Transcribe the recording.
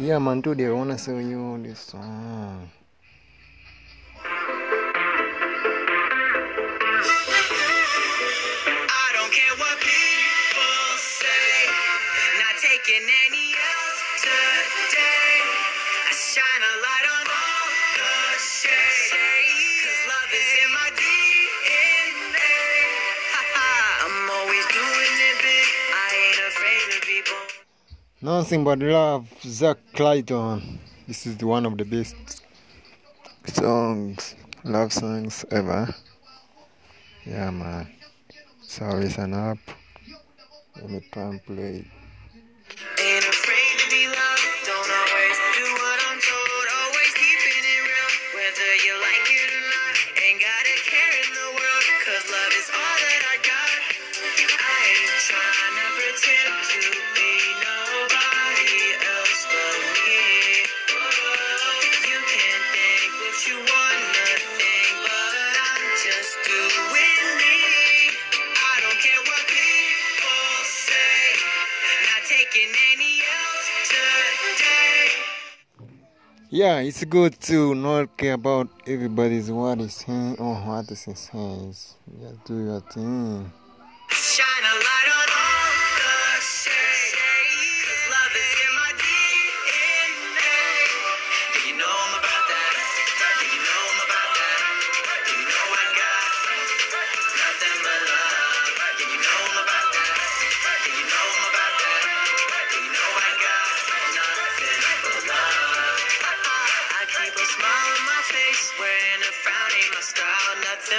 Yeah, man, today I wanna show you this song. People Nothing but love, Zach Clayton. This is the one of the best songs, love songs ever. Yeah, man. So listen up. Let me try and play. Whether you like it or not. Ain't got a care Yeah, it's good to not care about everybody's what is saying or what is saying. Just do your thing. Smile on my face, wearing a frown ain't my style. Nothing